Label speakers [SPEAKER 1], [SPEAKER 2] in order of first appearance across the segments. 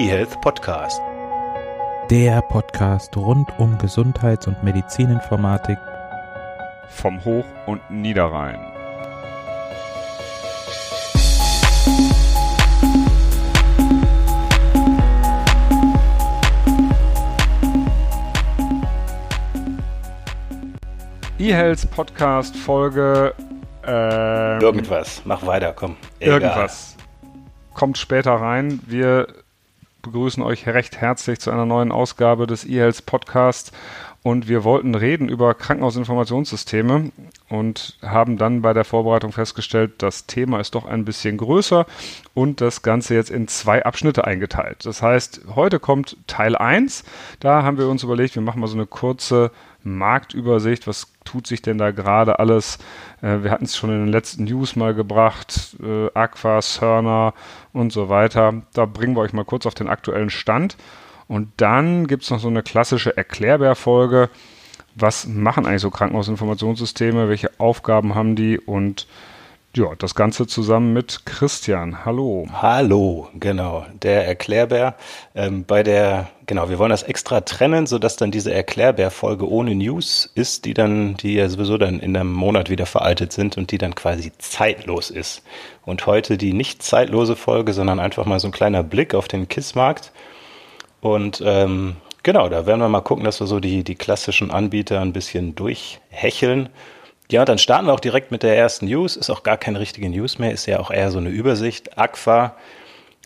[SPEAKER 1] eHealth Podcast.
[SPEAKER 2] Der Podcast rund um Gesundheits- und Medizininformatik
[SPEAKER 3] vom Hoch- und Niederrhein. eHealth Podcast Folge
[SPEAKER 1] ähm, irgendwas. Mach weiter, komm.
[SPEAKER 3] Egal. Irgendwas. Kommt später rein. Wir begrüßen euch recht herzlich zu einer neuen Ausgabe des eHealth Podcast und wir wollten reden über Krankenhausinformationssysteme und haben dann bei der Vorbereitung festgestellt, das Thema ist doch ein bisschen größer und das Ganze jetzt in zwei Abschnitte eingeteilt. Das heißt, heute kommt Teil 1. Da haben wir uns überlegt, wir machen mal so eine kurze Marktübersicht. Was tut sich denn da gerade alles? Äh, wir hatten es schon in den letzten News mal gebracht. Äh, Aqua, Cerner und so weiter. Da bringen wir euch mal kurz auf den aktuellen Stand. Und dann gibt es noch so eine klassische Erklärbär-Folge. Was machen eigentlich so Krankenhausinformationssysteme? Welche Aufgaben haben die? Und ja, das Ganze zusammen mit Christian. Hallo.
[SPEAKER 1] Hallo, genau. Der Erklärbär. Ähm, bei der, genau, wir wollen das extra trennen, sodass dann diese Erklärbär-Folge ohne News ist, die dann, die ja sowieso dann in einem Monat wieder veraltet sind und die dann quasi zeitlos ist. Und heute die nicht zeitlose Folge, sondern einfach mal so ein kleiner Blick auf den KISS-Markt und ähm, genau, da werden wir mal gucken, dass wir so die, die klassischen Anbieter ein bisschen durchhecheln. Ja, dann starten wir auch direkt mit der ersten News. Ist auch gar keine richtige News mehr, ist ja auch eher so eine Übersicht. Aqua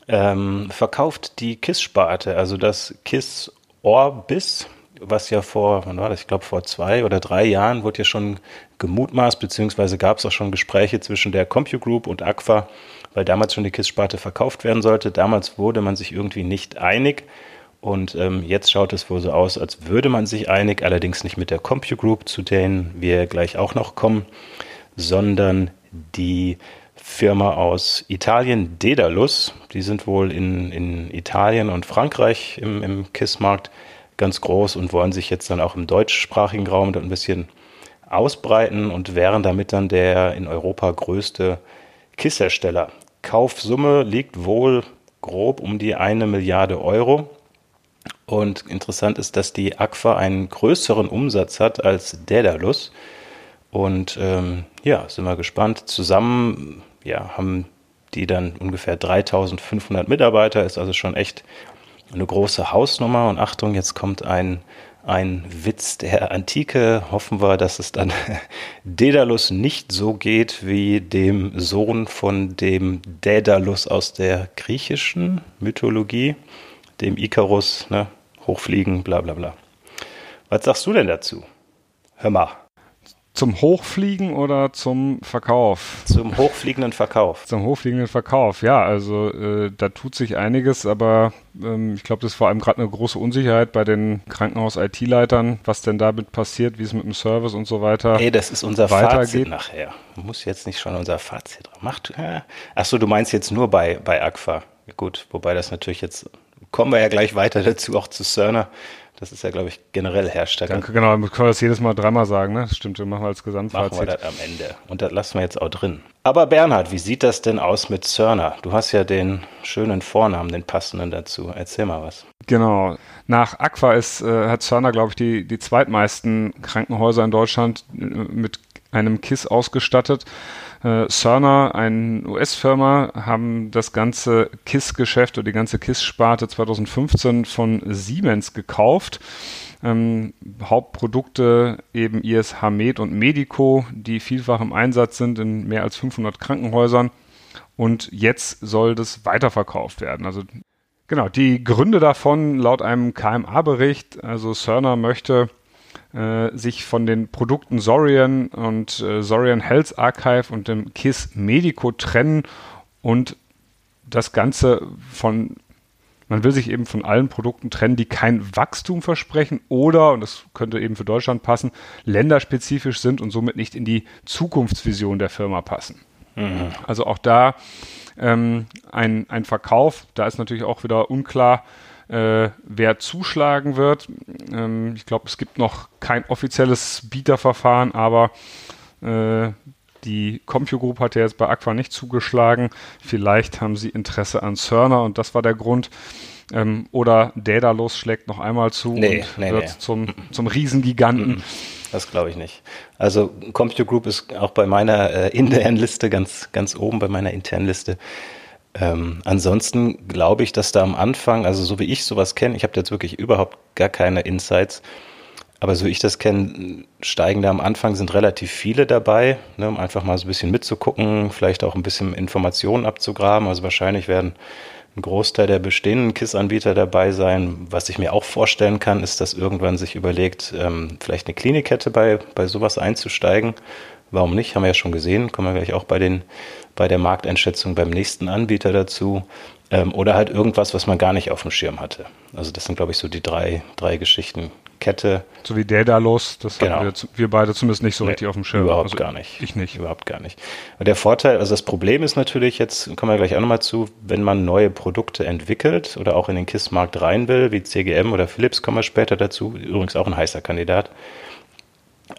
[SPEAKER 1] ähm, verkauft die KISS-Sparte, also das KISS Orbis, was ja vor, wann war das? Ich glaube, vor zwei oder drei Jahren wurde ja schon gemutmaßt, beziehungsweise gab es auch schon Gespräche zwischen der CompuGroup und Aqua, weil damals schon die KISS-Sparte verkauft werden sollte. Damals wurde man sich irgendwie nicht einig. Und ähm, jetzt schaut es wohl so aus, als würde man sich einig, allerdings nicht mit der CompuGroup, zu denen wir gleich auch noch kommen, sondern die Firma aus Italien, Dedalus. Die sind wohl in, in Italien und Frankreich im, im KISS-Markt ganz groß und wollen sich jetzt dann auch im deutschsprachigen Raum ein bisschen ausbreiten und wären damit dann der in Europa größte KISS-Hersteller. Kaufsumme liegt wohl grob um die eine Milliarde Euro. Und interessant ist, dass die Aqua einen größeren Umsatz hat als Daedalus. Und ähm, ja, sind wir gespannt. Zusammen ja, haben die dann ungefähr 3500 Mitarbeiter, ist also schon echt eine große Hausnummer. Und Achtung, jetzt kommt ein, ein Witz der Antike. Hoffen wir, dass es dann Daedalus nicht so geht wie dem Sohn von dem Daedalus aus der griechischen Mythologie dem Icarus, ne, hochfliegen, bla bla bla. Was sagst du denn dazu? Hör mal.
[SPEAKER 3] Zum Hochfliegen oder zum Verkauf?
[SPEAKER 1] Zum hochfliegenden Verkauf.
[SPEAKER 3] Zum hochfliegenden Verkauf, ja. Also äh, da tut sich einiges, aber ähm, ich glaube, das ist vor allem gerade eine große Unsicherheit bei den Krankenhaus-IT-Leitern, was denn damit passiert, wie es mit dem Service und so weiter
[SPEAKER 1] Ey, das ist unser weitergeht. Fazit nachher. Muss jetzt nicht schon unser Fazit machen. Äh. Achso, du meinst jetzt nur bei, bei Aqua. Gut, wobei das natürlich jetzt kommen wir ja gleich weiter dazu, auch zu Cerner. Das ist ja, glaube ich, generell Hersteller.
[SPEAKER 3] Danke, genau, wir können das jedes Mal dreimal sagen, ne? Das stimmt, wir machen wir als Gesamtfazit.
[SPEAKER 1] Machen wir das am Ende. Und das lassen wir jetzt auch drin. Aber Bernhard, wie sieht das denn aus mit Cerner? Du hast ja den schönen Vornamen, den passenden dazu. Erzähl mal was.
[SPEAKER 3] Genau. Nach Aqua ist, äh, hat Cerner, glaube ich, die, die zweitmeisten Krankenhäuser in Deutschland äh, mit einem KISS ausgestattet. Äh, Cerner, eine US-Firma, haben das ganze KISS-Geschäft oder die ganze KISS-Sparte 2015 von Siemens gekauft. Ähm, Hauptprodukte eben ISH Med und Medico, die vielfach im Einsatz sind in mehr als 500 Krankenhäusern. Und jetzt soll das weiterverkauft werden. Also genau, die Gründe davon laut einem KMA-Bericht, also Cerner möchte äh, sich von den Produkten Sorian und äh, Sorian Health Archive und dem KISS Medico trennen und das Ganze von man will sich eben von allen Produkten trennen, die kein Wachstum versprechen oder, und das könnte eben für Deutschland passen, länderspezifisch sind und somit nicht in die Zukunftsvision der Firma passen. Mhm. Also auch da ähm, ein, ein Verkauf, da ist natürlich auch wieder unklar, äh, wer zuschlagen wird. Ähm, ich glaube, es gibt noch kein offizielles Bieterverfahren, aber äh, Die CompuGroup hat ja jetzt bei Aqua nicht zugeschlagen. Vielleicht haben sie Interesse an Cerner und das war der Grund. Ähm, oder Daedalus schlägt noch einmal zu
[SPEAKER 1] Nee,
[SPEAKER 3] und
[SPEAKER 1] nee,
[SPEAKER 3] wird
[SPEAKER 1] nee.
[SPEAKER 3] zum, zum Riesengiganten.
[SPEAKER 1] Das glaube ich nicht. Also Computer Group ist auch bei meiner äh, internen Liste ganz, ganz oben bei meiner internen Liste. Ähm, ansonsten glaube ich, dass da am Anfang, also so wie ich sowas kenne, ich habe jetzt wirklich überhaupt gar keine Insights, aber so wie ich das kenne, steigen da am Anfang sind relativ viele dabei, ne, um einfach mal so ein bisschen mitzugucken, vielleicht auch ein bisschen Informationen abzugraben. Also wahrscheinlich werden ein Großteil der bestehenden KISS-Anbieter dabei sein. Was ich mir auch vorstellen kann, ist, dass irgendwann sich überlegt, ähm, vielleicht eine Klinikkette bei, bei sowas einzusteigen. Warum nicht? Haben wir ja schon gesehen. Kommen wir gleich auch bei, den, bei der Markteinschätzung beim nächsten Anbieter dazu. Ähm, oder halt irgendwas, was man gar nicht auf dem Schirm hatte. Also das sind, glaube ich, so die drei, drei Geschichten. Kette,
[SPEAKER 3] So wie Daedalus, das
[SPEAKER 1] Genau.
[SPEAKER 3] hatten wir, wir beide zumindest nicht so
[SPEAKER 1] Nee,
[SPEAKER 3] richtig auf dem Schirm.
[SPEAKER 1] Überhaupt
[SPEAKER 3] Also
[SPEAKER 1] gar nicht.
[SPEAKER 3] Ich nicht.
[SPEAKER 1] Überhaupt gar nicht. Und der Vorteil, also das Problem ist natürlich jetzt, kommen wir gleich auch nochmal zu, wenn man neue Produkte entwickelt oder auch in den KISS-Markt rein will, wie CGM oder Philips, kommen wir später dazu, übrigens auch ein heißer Kandidat,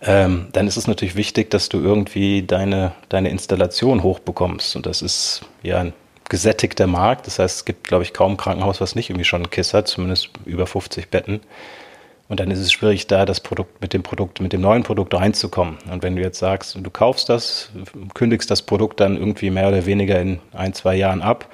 [SPEAKER 1] ähm, dann ist es natürlich wichtig, dass du irgendwie deine, deine Installation hochbekommst. Und das ist ja ein gesättigter Markt. Das heißt, es gibt, glaube ich, kaum ein Krankenhaus, was nicht irgendwie schon ein KISS hat, zumindest über 50 Betten. Und dann ist es schwierig, da das Produkt mit dem Produkt, mit dem neuen Produkt reinzukommen. Und wenn du jetzt sagst, du kaufst das, kündigst das Produkt dann irgendwie mehr oder weniger in ein, zwei Jahren ab,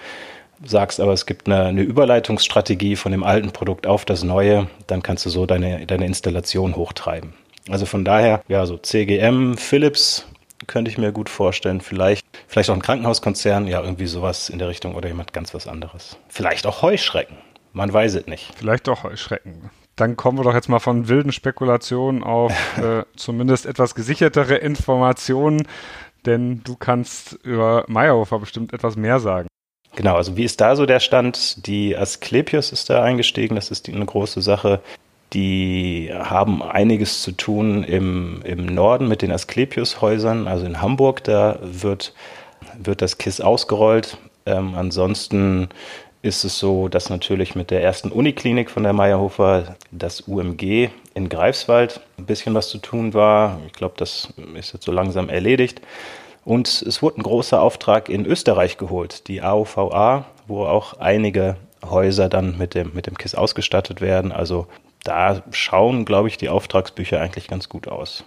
[SPEAKER 1] sagst aber, es gibt eine, eine Überleitungsstrategie von dem alten Produkt auf das neue, dann kannst du so deine, deine Installation hochtreiben. Also von daher, ja, so CGM, Philips könnte ich mir gut vorstellen. Vielleicht, vielleicht auch ein Krankenhauskonzern, ja, irgendwie sowas in der Richtung oder jemand ganz was anderes. Vielleicht auch Heuschrecken. Man weiß es nicht.
[SPEAKER 3] Vielleicht doch Heuschrecken. Dann kommen wir doch jetzt mal von wilden Spekulationen auf äh, zumindest etwas gesichertere Informationen, denn du kannst über Meyerhofer bestimmt etwas mehr sagen.
[SPEAKER 1] Genau, also wie ist da so der Stand? Die Asklepios ist da eingestiegen, das ist die, eine große Sache. Die haben einiges zu tun im, im Norden mit den Asklepios-Häusern, also in Hamburg, da wird, wird das KISS ausgerollt. Ähm, ansonsten ist es so, dass natürlich mit der ersten Uniklinik von der Meyerhofer das UMG in Greifswald ein bisschen was zu tun war. Ich glaube, das ist jetzt so langsam erledigt. Und es wurde ein großer Auftrag in Österreich geholt, die AOVA, wo auch einige Häuser dann mit dem, mit dem KISS ausgestattet werden. Also da schauen, glaube ich, die Auftragsbücher eigentlich ganz gut aus.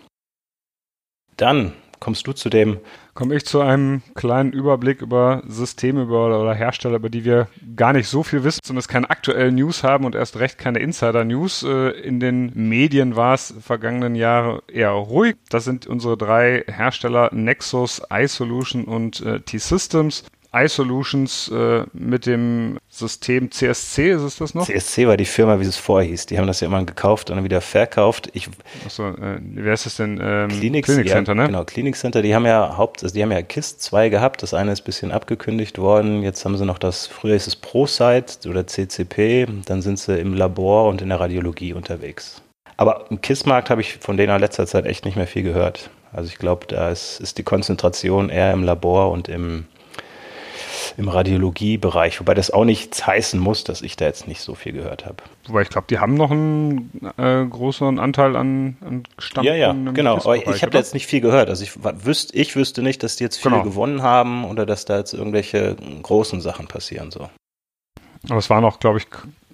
[SPEAKER 1] Dann kommst du zu dem,
[SPEAKER 3] Komme ich zu einem kleinen Überblick über Systeme über, oder Hersteller, über die wir gar nicht so viel wissen, zumindest keine aktuellen News haben und erst recht keine Insider-News. Äh, In den Medien war es vergangenen Jahre eher ruhig. Das sind unsere drei Hersteller Nexus, iSolution und äh, T-Systems. iSolutions äh, mit dem System CSC, ist es das noch?
[SPEAKER 1] CSC war die Firma, wie es vorher hieß. Die haben das ja immer gekauft und dann wieder verkauft. Ich,
[SPEAKER 3] Achso, äh, wer ist das denn? Ähm,
[SPEAKER 1] Clinics,
[SPEAKER 3] Clinic Center,
[SPEAKER 1] ja,
[SPEAKER 3] ne?
[SPEAKER 1] Genau, Clinic Center, die haben ja Haupt, also die haben ja KISS 2 gehabt, das eine ist ein bisschen abgekündigt worden, jetzt haben sie noch das, früher ist es ProSite oder CCP, dann sind sie im Labor und in der Radiologie unterwegs. Aber im KISS-Markt habe ich von denen in letzter Zeit echt nicht mehr viel gehört. Also ich glaube, da ist, ist die Konzentration eher im Labor und im, im Radiologiebereich, wobei das auch nichts heißen muss, dass ich da jetzt nicht so viel gehört habe.
[SPEAKER 3] Wobei ich glaube, die haben noch einen äh, größeren Anteil an, an Stammkunden.
[SPEAKER 1] Ja, ja, genau. Aber ich habe
[SPEAKER 3] oder?
[SPEAKER 1] jetzt nicht viel gehört. Also ich wüsste, ich wüsste nicht, dass die jetzt viele
[SPEAKER 3] Genau.
[SPEAKER 1] gewonnen haben oder dass da jetzt irgendwelche großen Sachen passieren. So.
[SPEAKER 3] Aber es waren auch, glaube ich,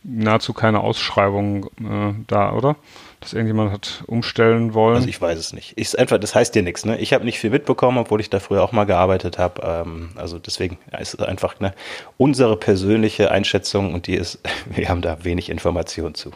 [SPEAKER 3] nahezu keine Ausschreibungen äh, da, oder? Dass irgendjemand hat umstellen wollen.
[SPEAKER 1] Also ich weiß es nicht. Ich, einfach, das heißt dir nichts. Ne? Ich habe nicht viel mitbekommen, obwohl ich da früher auch mal gearbeitet habe. Ähm, also deswegen ja, ist es einfach ne, unsere persönliche Einschätzung und die ist, wir haben da wenig Information zu.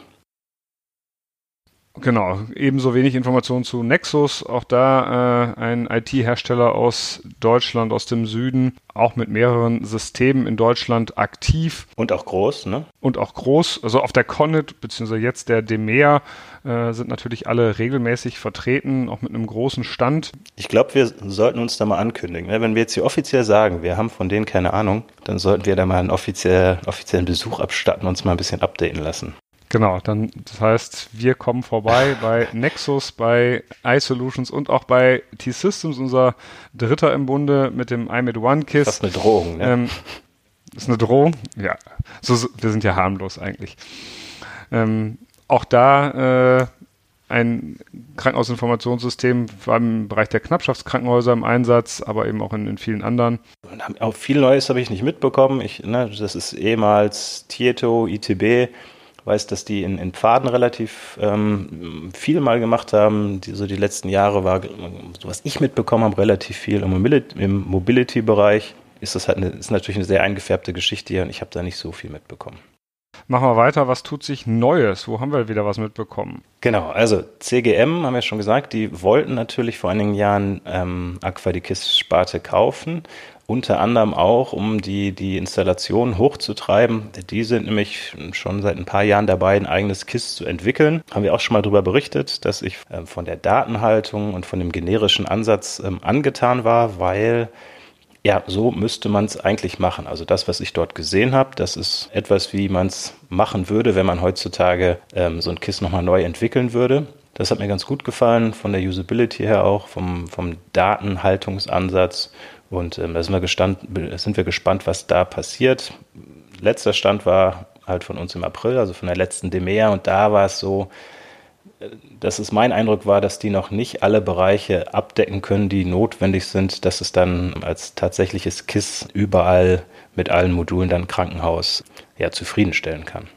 [SPEAKER 3] Genau, ebenso wenig Informationen zu Nexus, auch da äh, ein IT-Hersteller aus Deutschland, aus dem Süden, auch mit mehreren Systemen in Deutschland aktiv
[SPEAKER 1] Und auch groß, ne?
[SPEAKER 3] und auch groß. Also auf der Connet, beziehungsweise jetzt der DEMEA, äh, sind natürlich alle regelmäßig vertreten, auch mit einem großen Stand.
[SPEAKER 1] Ich glaube, wir sollten uns da mal ankündigen. Ne? Wenn wir jetzt hier offiziell sagen, wir haben von denen keine Ahnung, dann sollten wir da mal einen offiziell, offiziellen Besuch abstatten und uns mal ein bisschen updaten lassen.
[SPEAKER 3] Genau, dann das heißt, wir kommen vorbei bei Nexus, bei iSolutions und auch bei T-Systems, unser Dritter im Bunde mit dem iMid One Kiss.
[SPEAKER 1] Fast eine Drohung, ne?
[SPEAKER 3] Ähm, ist eine Drohung? Ja. So, so, wir sind ja harmlos eigentlich. Ähm, auch da äh, ein Krankenhausinformationssystem war im Bereich der Knappschaftskrankenhäuser im Einsatz, aber eben auch in, in vielen anderen.
[SPEAKER 1] Auch viel Neues habe ich nicht mitbekommen. Ich, ne, das ist ehemals Tieto, ITB. Weiß, dass die in, in Pfaden relativ ähm, viel mal gemacht haben. Die, so die letzten Jahre war, so was ich mitbekommen habe, relativ viel im Mobility-Bereich. Ist das halt eine, ist natürlich eine sehr eingefärbte Geschichte hier und ich habe da nicht so viel mitbekommen.
[SPEAKER 3] Machen wir weiter. Was tut sich Neues? Wo haben wir wieder was mitbekommen?
[SPEAKER 1] Genau, also CGM haben wir schon gesagt, die wollten natürlich vor einigen Jahren ähm, Aqua die KISS-Sparte kaufen. Unter anderem auch, um die, die Installation hochzutreiben. Die sind nämlich schon seit ein paar Jahren dabei, ein eigenes KISS zu entwickeln. Haben wir auch schon mal darüber berichtet, dass ich äh, von der Datenhaltung und von dem generischen Ansatz ähm, angetan war, weil ja, so müsste man es eigentlich machen. Also das, was ich dort gesehen habe, das ist etwas, wie man es machen würde, wenn man heutzutage ähm, so ein KISS nochmal neu entwickeln würde. Das hat mir ganz gut gefallen, von der Usability her auch, vom, vom Datenhaltungsansatz. Und ähm, da sind wir, gestand, sind wir gespannt, was da passiert. Letzter Stand war halt von uns im April, also von der letzten DEMEA. Und da war es so, dass es mein Eindruck war, dass die noch nicht alle Bereiche abdecken können, die notwendig sind, dass es dann als tatsächliches KISS überall mit allen Modulen dann Krankenhaus ja, zufriedenstellen kann.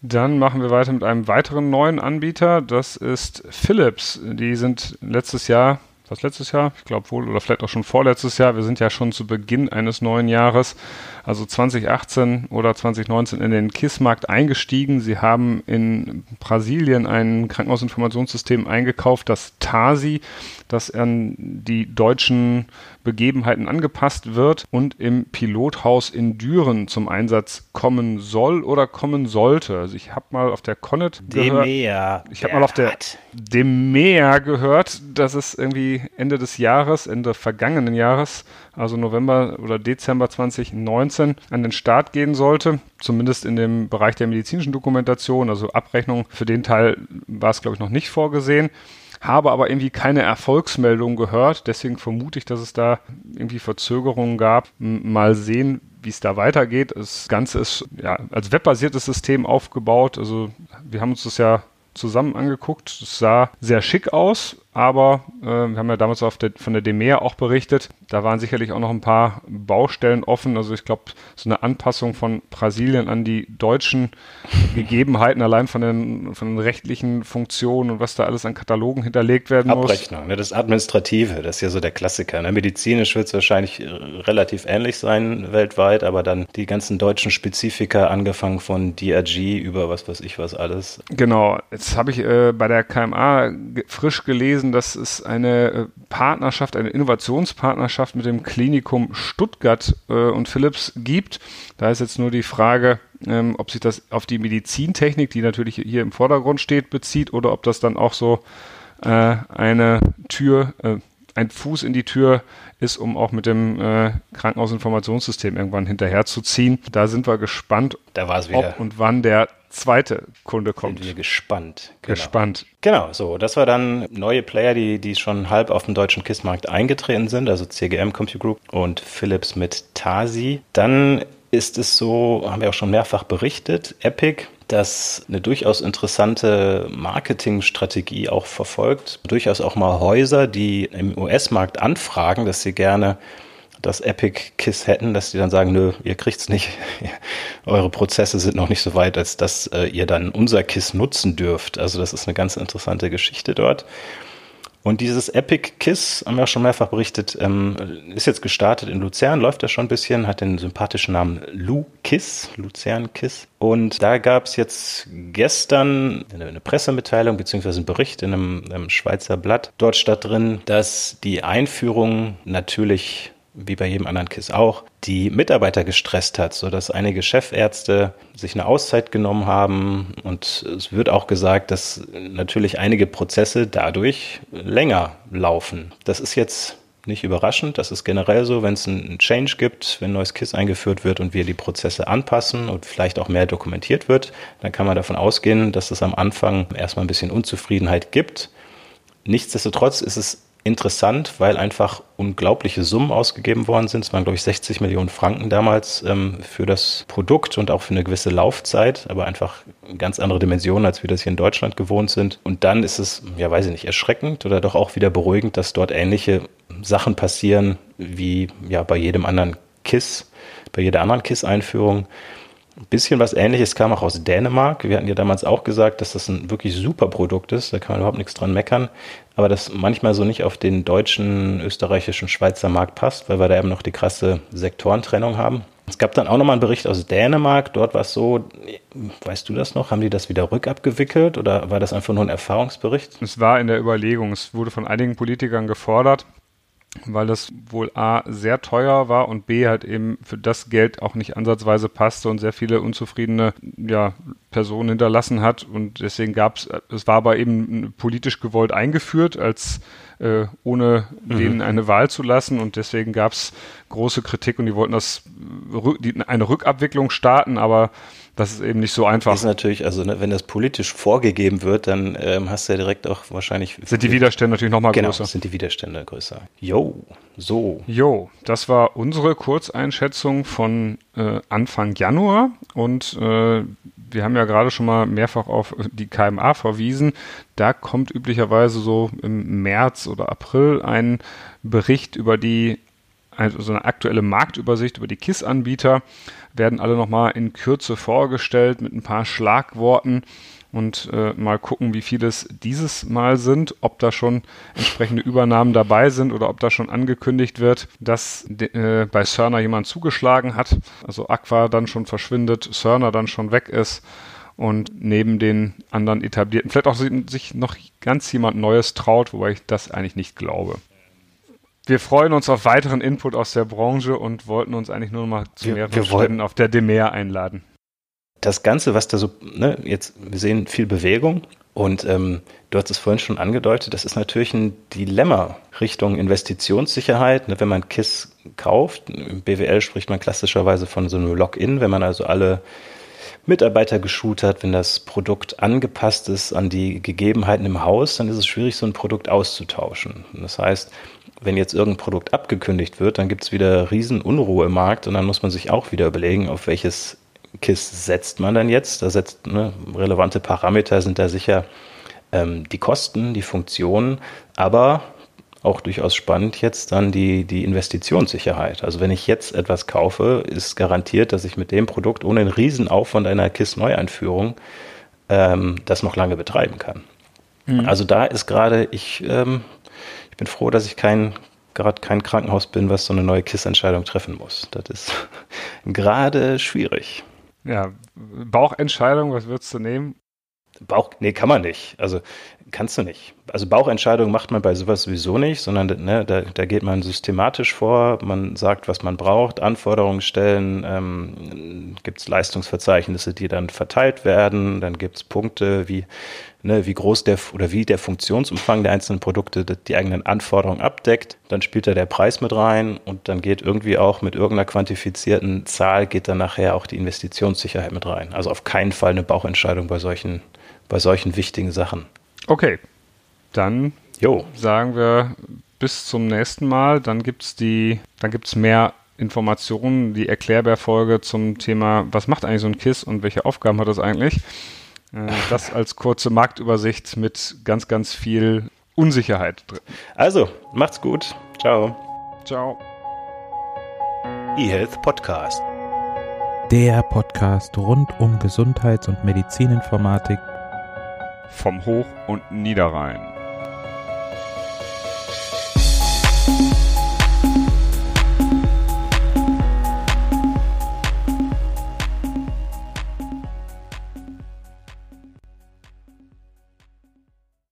[SPEAKER 3] Dann machen wir weiter mit einem weiteren neuen Anbieter. Das ist Philips. Die sind letztes Jahr was letztes Jahr, ich glaube wohl, oder vielleicht auch schon vorletztes Jahr. Wir sind ja schon zu Beginn eines neuen Jahres, also 2018 oder 2019 in den KISS-Markt eingestiegen. Sie haben in Brasilien ein Krankenhausinformationssystem eingekauft, das TASI, das an die deutschen Begebenheiten angepasst wird und im Pilothaus in Düren zum Einsatz kommen soll oder kommen sollte. Also ich habe mal auf der Connet
[SPEAKER 1] gehört, Demea.
[SPEAKER 3] ich habe mal auf der Demea gehört, dass es irgendwie Ende des Jahres, Ende vergangenen Jahres, also November oder Dezember 2019 an den Start gehen sollte. Zumindest in dem Bereich der medizinischen Dokumentation, also Abrechnung für den Teil war es glaube ich noch nicht vorgesehen habe aber irgendwie keine Erfolgsmeldung gehört. Deswegen vermute ich, dass es da irgendwie Verzögerungen gab. Mal sehen, wie es da weitergeht. Das Ganze ist ja als webbasiertes System aufgebaut. Also wir haben uns das ja zusammen angeguckt. Es sah sehr schick aus, aber äh, wir haben ja damals der, von der Demea auch berichtet. Da waren sicherlich auch noch ein paar Baustellen offen. Also ich glaube, so eine Anpassung von Brasilien an die deutschen Gegebenheiten, allein von den, von den rechtlichen Funktionen und was da alles an Katalogen hinterlegt werden
[SPEAKER 1] Abrechnung, muss. Abrechnung, ne, das Administrative, das ist ja so der Klassiker. Ne? Medizinisch wird es wahrscheinlich äh, relativ ähnlich sein weltweit, aber dann die ganzen deutschen Spezifika, angefangen von DRG über was weiß ich was alles.
[SPEAKER 3] Genau, jetzt habe ich äh, bei der KMA frisch gelesen, gelesen, dass es eine äh, Partnerschaft, eine Innovationspartnerschaft mit dem Klinikum Stuttgart äh, und Philips gibt. Da ist jetzt nur die Frage, ähm, ob sich das auf die Medizintechnik, die natürlich hier im Vordergrund steht, bezieht oder ob das dann auch so äh, eine Tür, äh, ein Fuß in die Tür ist, um auch mit dem äh, Krankenhausinformationssystem irgendwann hinterherzuziehen. Da sind wir gespannt,
[SPEAKER 1] ob
[SPEAKER 3] und wann der zweite Kunde kommt.
[SPEAKER 1] Sind wir gespannt.
[SPEAKER 3] Genau. Gespannt.
[SPEAKER 1] Genau, so. Das war dann neue Player, die, die schon halb auf dem deutschen KISS-Markt eingetreten sind, also CGM Compute Group und Philips mit Tasi. Dann ist es so, haben wir auch schon mehrfach berichtet, Epic, das eine durchaus interessante Marketingstrategie auch verfolgt. Durchaus auch mal Häuser, die im US-Markt anfragen, dass sie gerne das Epic Kiss hätten, dass die dann sagen, nö, ihr kriegt's nicht. Eure Prozesse sind noch nicht so weit, als dass äh, ihr dann unser Kiss nutzen dürft. Also das ist eine ganz interessante Geschichte dort. Und dieses Epic Kiss, haben wir auch schon mehrfach berichtet, ähm, ist jetzt gestartet in Luzern, läuft ja schon ein bisschen, hat den sympathischen Namen Lu Kiss, Luzern Kiss. Und da gab es jetzt gestern eine, eine, Pressemitteilung beziehungsweise einen Bericht in einem, einem Schweizer Blatt. Dort statt drin, dass die Einführung natürlich wie bei jedem anderen KISS auch, die Mitarbeiter gestresst hat, sodass einige Chefärzte sich eine Auszeit genommen haben. Und es wird auch gesagt, dass natürlich einige Prozesse dadurch länger laufen. Das ist jetzt nicht überraschend. Das ist generell so, wenn es einen Change gibt, wenn ein neues KISS eingeführt wird und wir die Prozesse anpassen und vielleicht auch mehr dokumentiert wird, dann kann man davon ausgehen, dass es am Anfang erstmal ein bisschen Unzufriedenheit gibt. Nichtsdestotrotz ist es interessant, weil einfach unglaubliche Summen ausgegeben worden sind. Es waren, glaube ich, 60 Millionen Franken damals ähm, für das Produkt und auch für eine gewisse Laufzeit, aber einfach ganz andere Dimensionen, als wir das hier in Deutschland gewohnt sind. Und dann ist es, ja, weiß ich nicht, erschreckend oder doch auch wieder beruhigend, dass dort ähnliche Sachen passieren wie ja bei jedem anderen KISS, bei jeder anderen KISS-Einführung. Ein bisschen was ähnliches kam auch aus Dänemark. Wir hatten ja damals auch gesagt, dass das ein wirklich super Produkt ist. Da kann man überhaupt nichts dran meckern. Aber das manchmal so nicht auf den deutschen, österreichischen, Schweizer Markt passt, weil wir da eben noch die krasse Sektorentrennung haben. Es gab dann auch nochmal einen Bericht aus Dänemark. Dort war es so, weißt du das noch? Haben die das wieder rückabgewickelt oder war das einfach nur ein Erfahrungsbericht?
[SPEAKER 3] Es war in der Überlegung. Es wurde von einigen Politikern gefordert weil das wohl A sehr teuer war und B halt eben für das Geld auch nicht ansatzweise passte und sehr viele unzufriedene ja, Personen hinterlassen hat. Und deswegen gab es, es war aber eben politisch gewollt eingeführt, als äh, ohne mhm. denen eine Wahl zu lassen. Und deswegen gab es große Kritik und die wollten das die, eine Rückabwicklung starten, aber das ist eben nicht so einfach. Das
[SPEAKER 1] ist natürlich, also ne, wenn das politisch vorgegeben wird, dann ähm, hast du ja direkt auch wahrscheinlich.
[SPEAKER 3] Sind die Widerstände natürlich nochmal
[SPEAKER 1] genau,
[SPEAKER 3] größer. Genau,
[SPEAKER 1] sind die Widerstände größer. Jo, so.
[SPEAKER 3] Jo, das war unsere Kurzeinschätzung von äh, Anfang Januar und äh, wir haben ja gerade schon mal mehrfach auf die KMA verwiesen. Da kommt üblicherweise so im März oder April ein Bericht über die also eine aktuelle Marktübersicht über die KISS-Anbieter werden alle nochmal in Kürze vorgestellt mit ein paar Schlagworten und äh, mal gucken, wie viele es dieses Mal sind, ob da schon entsprechende Übernahmen dabei sind oder ob da schon angekündigt wird, dass äh, bei Cerner jemand zugeschlagen hat, also Aqua dann schon verschwindet, Cerner dann schon weg ist und neben den anderen etablierten vielleicht auch sich noch ganz jemand Neues traut, wobei ich das eigentlich nicht glaube. Wir freuen uns auf weiteren Input aus der Branche und wollten uns eigentlich nur mal zu mehreren wir Schritten auf der Demer einladen.
[SPEAKER 1] Das Ganze, was da so, ne, jetzt, wir sehen viel Bewegung und ähm, du hast es vorhin schon angedeutet, das ist natürlich ein Dilemma Richtung Investitionssicherheit. Ne, wenn man KISS kauft, im BWL spricht man klassischerweise von so einem Login, wenn man also alle Mitarbeiter geschult hat, wenn das Produkt angepasst ist an die Gegebenheiten im Haus, dann ist es schwierig, so ein Produkt auszutauschen. Das heißt, wenn jetzt irgendein Produkt abgekündigt wird, dann gibt es wieder riesen Unruhe im Markt und dann muss man sich auch wieder überlegen, auf welches KISS setzt man dann jetzt. Da setzt ne, relevante Parameter sind da sicher ähm, die Kosten, die Funktionen, aber auch durchaus spannend jetzt dann die, die Investitionssicherheit. Also wenn ich jetzt etwas kaufe, ist garantiert, dass ich mit dem Produkt ohne einen riesen Aufwand einer KISS-Neueinführung ähm, das noch lange betreiben kann. Mhm. Also da ist gerade, ich ähm, ich bin froh, dass ich kein gerade kein Krankenhaus bin, was so eine neue KISS-Entscheidung treffen muss. Das ist gerade schwierig.
[SPEAKER 3] Ja, Bauchentscheidung, was würdest du nehmen?
[SPEAKER 1] Bauch, nee, kann man nicht. Also kannst du nicht. Also Bauchentscheidungen macht man bei sowas sowieso nicht, sondern ne, da, da geht man systematisch vor, man sagt, was man braucht, Anforderungen stellen, ähm, gibt es Leistungsverzeichnisse, die dann verteilt werden, dann gibt es Punkte wie ne, wie groß der oder wie der Funktionsumfang der einzelnen Produkte die eigenen Anforderungen abdeckt. Dann spielt da der Preis mit rein und dann geht irgendwie auch mit irgendeiner quantifizierten Zahl geht dann nachher auch die Investitionssicherheit mit rein. Also auf keinen Fall eine Bauchentscheidung bei solchen, bei solchen wichtigen Sachen.
[SPEAKER 3] Okay, dann jo. sagen wir bis zum nächsten Mal. Dann gibt es die, dann gibt es mehr Informationen, die Erklärbär-Folge zum Thema, was macht eigentlich so ein KISS und welche Aufgaben hat das eigentlich? Äh, das als kurze Marktübersicht mit ganz, ganz viel Unsicherheit drin.
[SPEAKER 1] Also, macht's gut. Ciao.
[SPEAKER 3] Ciao.
[SPEAKER 1] eHealth Podcast.
[SPEAKER 2] Der Podcast rund um Gesundheits- und Medizininformatik
[SPEAKER 3] vom Hoch- und Niederrhein.